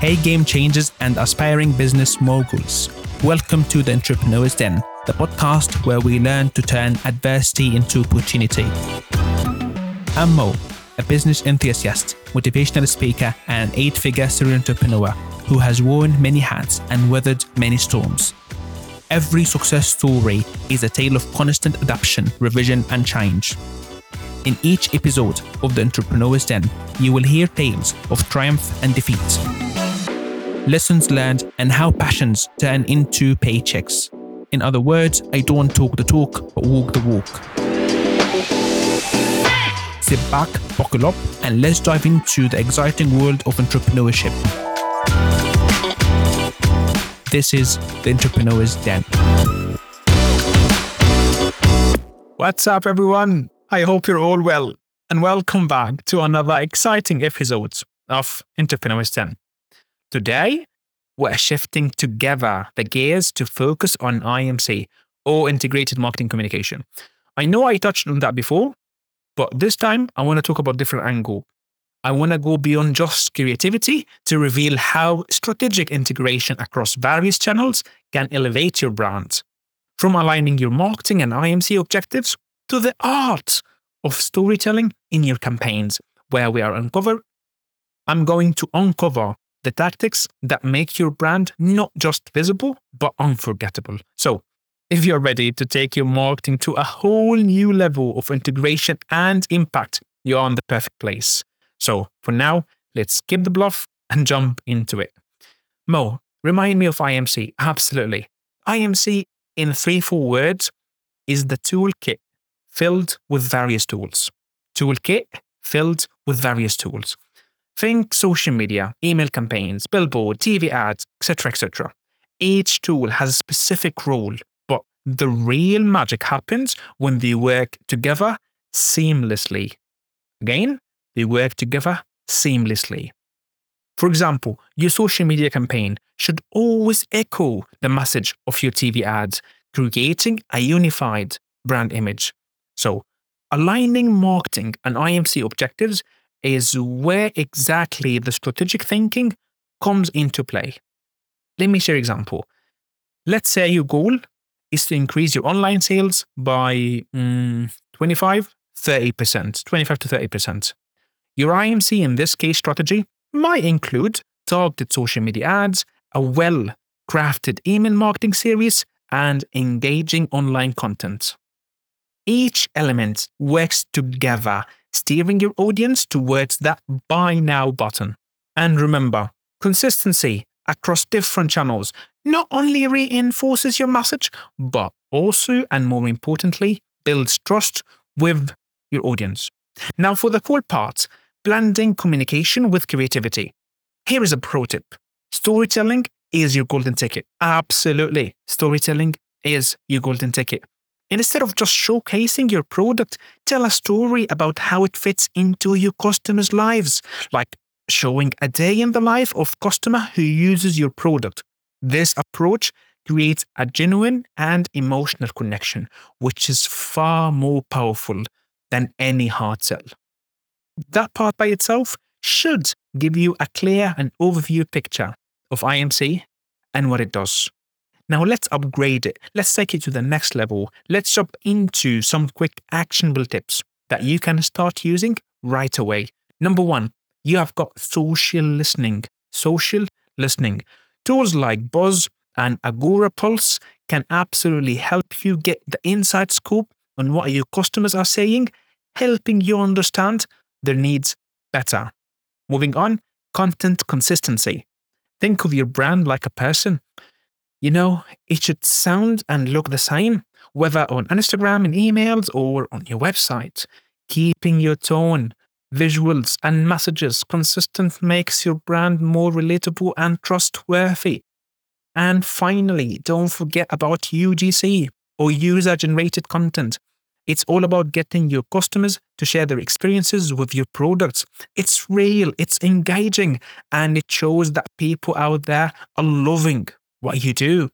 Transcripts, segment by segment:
Hey, game changers and aspiring business moguls. Welcome to the Entrepreneur's Den, the podcast where we learn to turn adversity into opportunity. I'm Mo, a business enthusiast, motivational speaker, and an eight figure serial entrepreneur who has worn many hats and weathered many storms. Every success story is a tale of constant adaptation, revision, and change. In each episode of The Entrepreneur's Den, you will hear tales of triumph and defeat, lessons learned, and how passions turn into paychecks. In other words, I don't talk the talk, but walk the walk. Sit back, buckle up, and let's dive into the exciting world of entrepreneurship. This is the Entrepreneur's Den. What's up, everyone? I hope you're all well, and welcome back to another exciting episode of Entrepreneur's Den. Today, we're shifting together the gears to focus on IMC or integrated marketing communication. I know I touched on that before, but this time I want to talk about different angle. I want to go beyond just creativity to reveal how strategic integration across various channels can elevate your brand. From aligning your marketing and IMC objectives to the art of storytelling in your campaigns, where we are uncover I'm going to uncover the tactics that make your brand not just visible, but unforgettable. So, if you're ready to take your marketing to a whole new level of integration and impact, you're on the perfect place. So, for now, let's skip the bluff and jump into it. Mo, remind me of IMC. Absolutely. IMC, in three, four words, is the toolkit filled with various tools. Toolkit filled with various tools. Think social media, email campaigns, billboard, TV ads, etc., etc. Each tool has a specific role, but the real magic happens when they work together seamlessly. Again, they work together seamlessly. For example, your social media campaign should always echo the message of your TV ads, creating a unified brand image. So, aligning marketing and IMC objectives is where exactly the strategic thinking comes into play. Let me share an example. Let's say your goal is to increase your online sales by mm, 25, 30%, 25 to 30%. Your IMC in this case strategy might include targeted social media ads, a well crafted email marketing series, and engaging online content. Each element works together steering your audience towards that buy now button. And remember, consistency across different channels not only reinforces your message, but also, and more importantly, builds trust with your audience. Now, for the core part, blending communication with creativity. Here is a pro tip storytelling is your golden ticket. Absolutely. Storytelling is your golden ticket. Instead of just showcasing your product, tell a story about how it fits into your customers' lives, like showing a day in the life of customer who uses your product. This approach creates a genuine and emotional connection, which is far more powerful than any hard sell. That part by itself should give you a clear and overview picture of IMC and what it does. Now let's upgrade it. Let's take it to the next level. Let's jump into some quick actionable tips that you can start using right away. Number one, you have got social listening. Social listening. Tools like Buzz and Agorapulse can absolutely help you get the inside scoop on what your customers are saying, helping you understand their needs better. Moving on, content consistency. Think of your brand like a person. You know, it should sound and look the same, whether on Instagram in emails or on your website. Keeping your tone, visuals, and messages consistent makes your brand more relatable and trustworthy. And finally, don't forget about UGC or user generated content. It's all about getting your customers to share their experiences with your products. It's real, it's engaging, and it shows that people out there are loving what you do.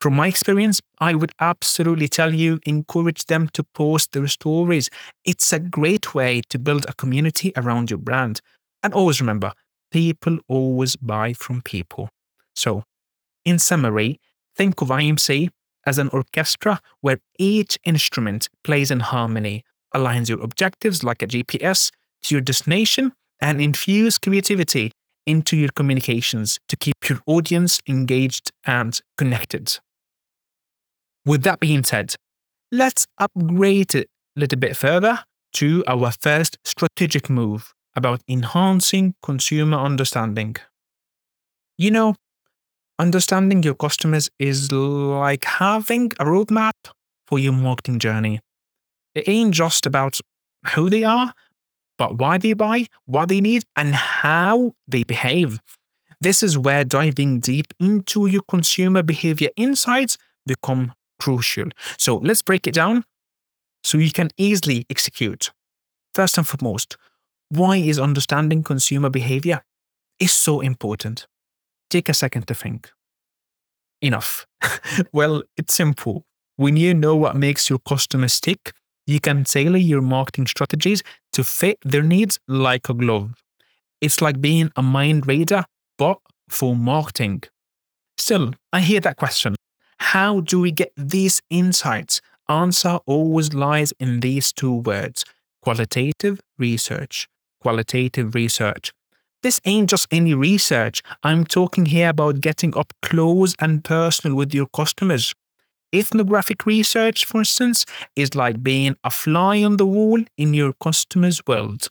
From my experience, I would absolutely tell you encourage them to post their stories. It's a great way to build a community around your brand. And always remember, people always buy from people. So, in summary, think of IMC as an orchestra where each instrument plays in harmony, aligns your objectives like a GPS to your destination, and infuse creativity into your communications to keep your audience engaged and connected. With that being said, let's upgrade it a little bit further to our first strategic move about enhancing consumer understanding. You know, understanding your customers is like having a roadmap for your marketing journey. It ain't just about who they are, but why they buy, what they need, and how they behave. This is where diving deep into your consumer behavior insights become crucial. So let's break it down so you can easily execute. First and foremost, why is understanding consumer behavior is so important? Take a second to think. Enough. well, it's simple. When you know what makes your customers tick, you can tailor your marketing strategies to fit their needs like a glove. It's like being a mind reader, but for marketing. Still, I hear that question. How do we get these insights? Answer always lies in these two words qualitative research qualitative research. This ain't just any research. I'm talking here about getting up close and personal with your customers. Ethnographic research, for instance, is like being a fly on the wall in your customer's world.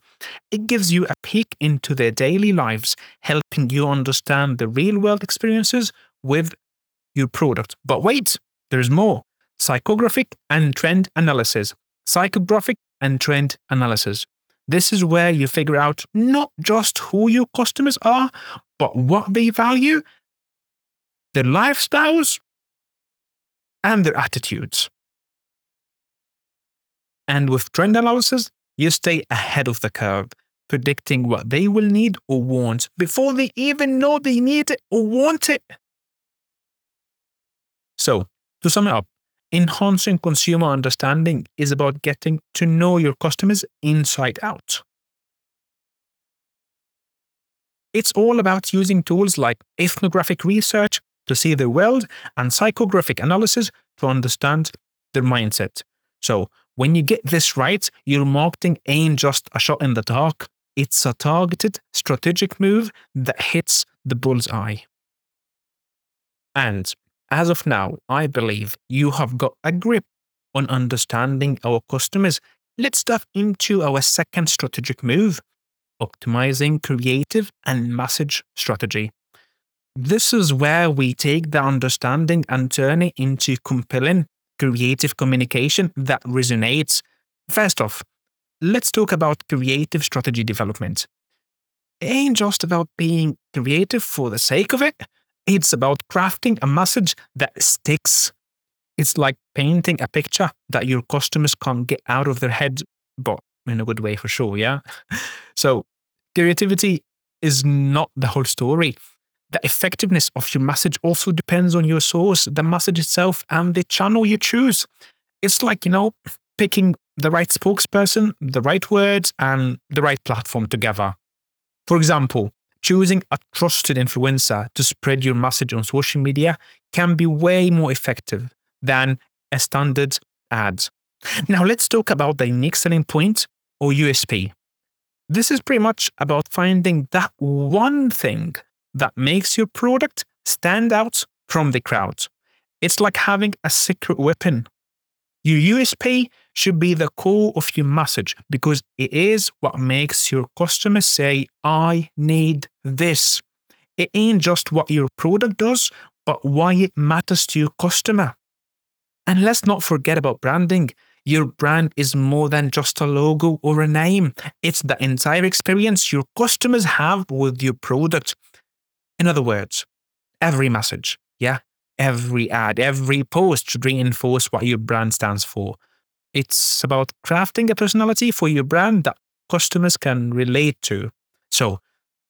It gives you a peek into their daily lives, helping you understand the real world experiences with your product. But wait, there's more psychographic and trend analysis. Psychographic and trend analysis. This is where you figure out not just who your customers are, but what they value, their lifestyles, and their attitudes. And with trend analysis, you stay ahead of the curve, predicting what they will need or want before they even know they need it or want it. So, to sum it up, enhancing consumer understanding is about getting to know your customers inside out. It's all about using tools like ethnographic research to see the world and psychographic analysis to understand their mindset. So, when you get this right, your marketing ain't just a shot in the dark, it's a targeted, strategic move that hits the bullseye. And as of now, I believe you have got a grip on understanding our customers. Let's dive into our second strategic move optimizing creative and message strategy. This is where we take the understanding and turn it into compelling, creative communication that resonates. First off, let's talk about creative strategy development. It ain't just about being creative for the sake of it. It's about crafting a message that sticks. It's like painting a picture that your customers can't get out of their head, but in a good way for sure, yeah? So, creativity is not the whole story. The effectiveness of your message also depends on your source, the message itself, and the channel you choose. It's like, you know, picking the right spokesperson, the right words, and the right platform together. For example, choosing a trusted influencer to spread your message on social media can be way more effective than a standard ad. Now, let's talk about the unique selling point or USP. This is pretty much about finding that one thing that makes your product stand out from the crowd. It's like having a secret weapon your USP should be the core of your message because it is what makes your customers say, I need this. It ain't just what your product does, but why it matters to your customer. And let's not forget about branding. Your brand is more than just a logo or a name, it's the entire experience your customers have with your product. In other words, every message, yeah, every ad, every post should reinforce what your brand stands for. It's about crafting a personality for your brand that customers can relate to. So,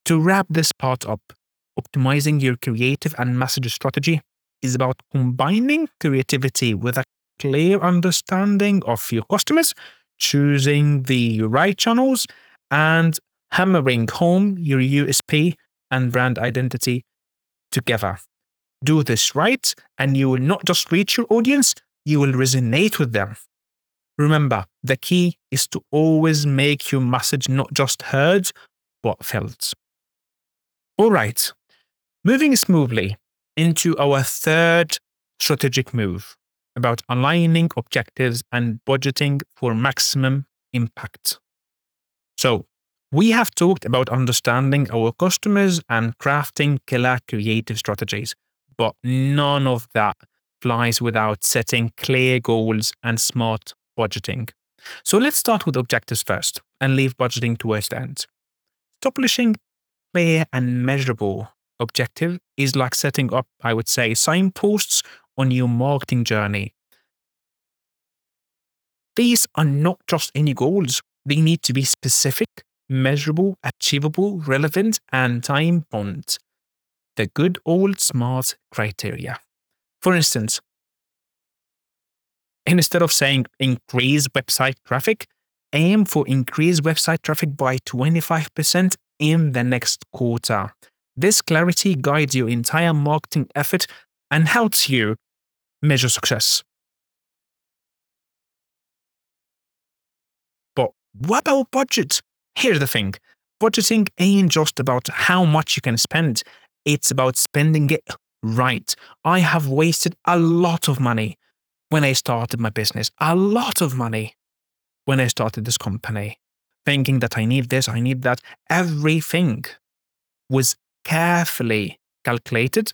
to wrap this part up, optimizing your creative and message strategy is about combining creativity with a clear understanding of your customers, choosing the right channels, and hammering home your USP and brand identity together. Do this right, and you will not just reach your audience, you will resonate with them. Remember, the key is to always make your message not just heard, but felt. All right, moving smoothly into our third strategic move about aligning objectives and budgeting for maximum impact. So, we have talked about understanding our customers and crafting killer creative strategies, but none of that flies without setting clear goals and smart budgeting. So let's start with objectives first and leave budgeting towards the end. Establishing clear and measurable objective is like setting up, I would say, signposts on your marketing journey. These are not just any goals, they need to be specific, measurable, achievable, relevant, and time bound. The good old SMART criteria. For instance, instead of saying increase website traffic, aim for increased website traffic by 25% in the next quarter. This clarity guides your entire marketing effort and helps you measure success. But what about budget? Here's the thing budgeting ain't just about how much you can spend, it's about spending it right. I have wasted a lot of money when I started my business, a lot of money when I started this company, thinking that I need this, I need that. Everything was carefully calculated.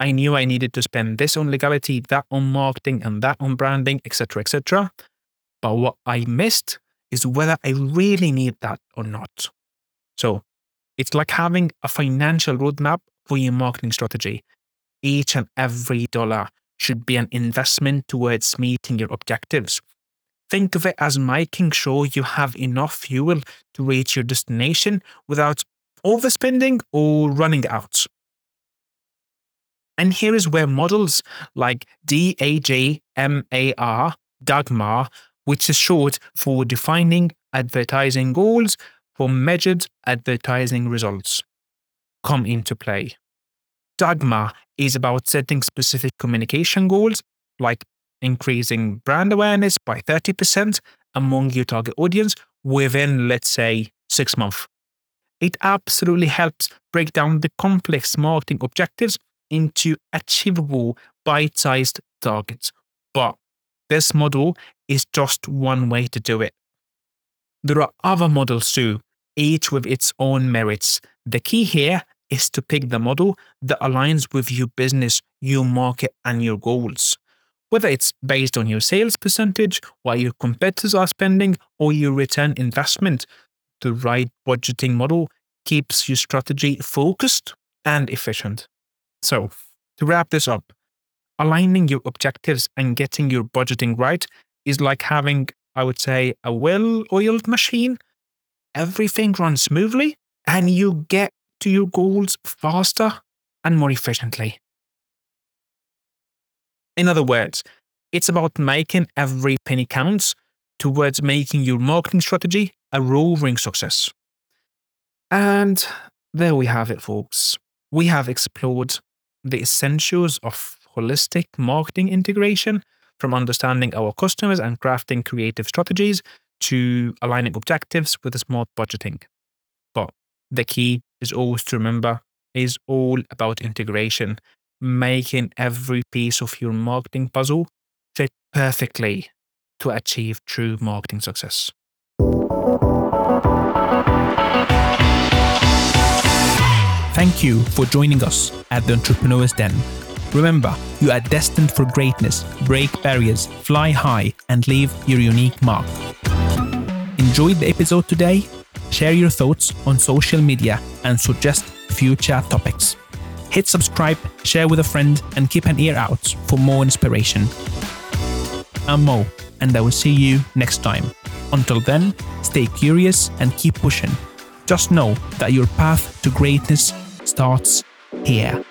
I knew I needed to spend this on legality, that on marketing, and that on branding, etc., etc. But what I missed is whether I really need that or not. So it's like having a financial roadmap for your marketing strategy. Each and every dollar should be an investment towards meeting your objectives. Think of it as making sure you have enough fuel to reach your destination without overspending or running out. And here is where models like DAGMAR, DAGMAR, which is short for defining advertising goals for measured advertising results, come into play. DAGMAR is about setting specific communication goals like increasing brand awareness by 30% among your target audience within, let's say, six months. It absolutely helps break down the complex marketing objectives into achievable bite sized targets. But this model is just one way to do it. There are other models too, each with its own merits. The key here is to pick the model that aligns with your business, your market, and your goals. Whether it's based on your sales percentage, what your competitors are spending, or your return investment, the right budgeting model keeps your strategy focused and efficient. So, to wrap this up, aligning your objectives and getting your budgeting right is like having, I would say, a well oiled machine. Everything runs smoothly and you get to your goals faster and more efficiently. In other words, it's about making every penny count towards making your marketing strategy a roaring success. And there we have it, folks. We have explored the essentials of holistic marketing integration from understanding our customers and crafting creative strategies to aligning objectives with smart budgeting. But the key is always to remember is all about integration, making every piece of your marketing puzzle fit perfectly to achieve true marketing success. Thank you for joining us at the Entrepreneur's Den. Remember, you are destined for greatness, break barriers, fly high, and leave your unique mark. Enjoyed the episode today? Share your thoughts on social media and suggest future topics. Hit subscribe, share with a friend, and keep an ear out for more inspiration. I'm Mo, and I will see you next time. Until then, stay curious and keep pushing. Just know that your path to greatness starts here.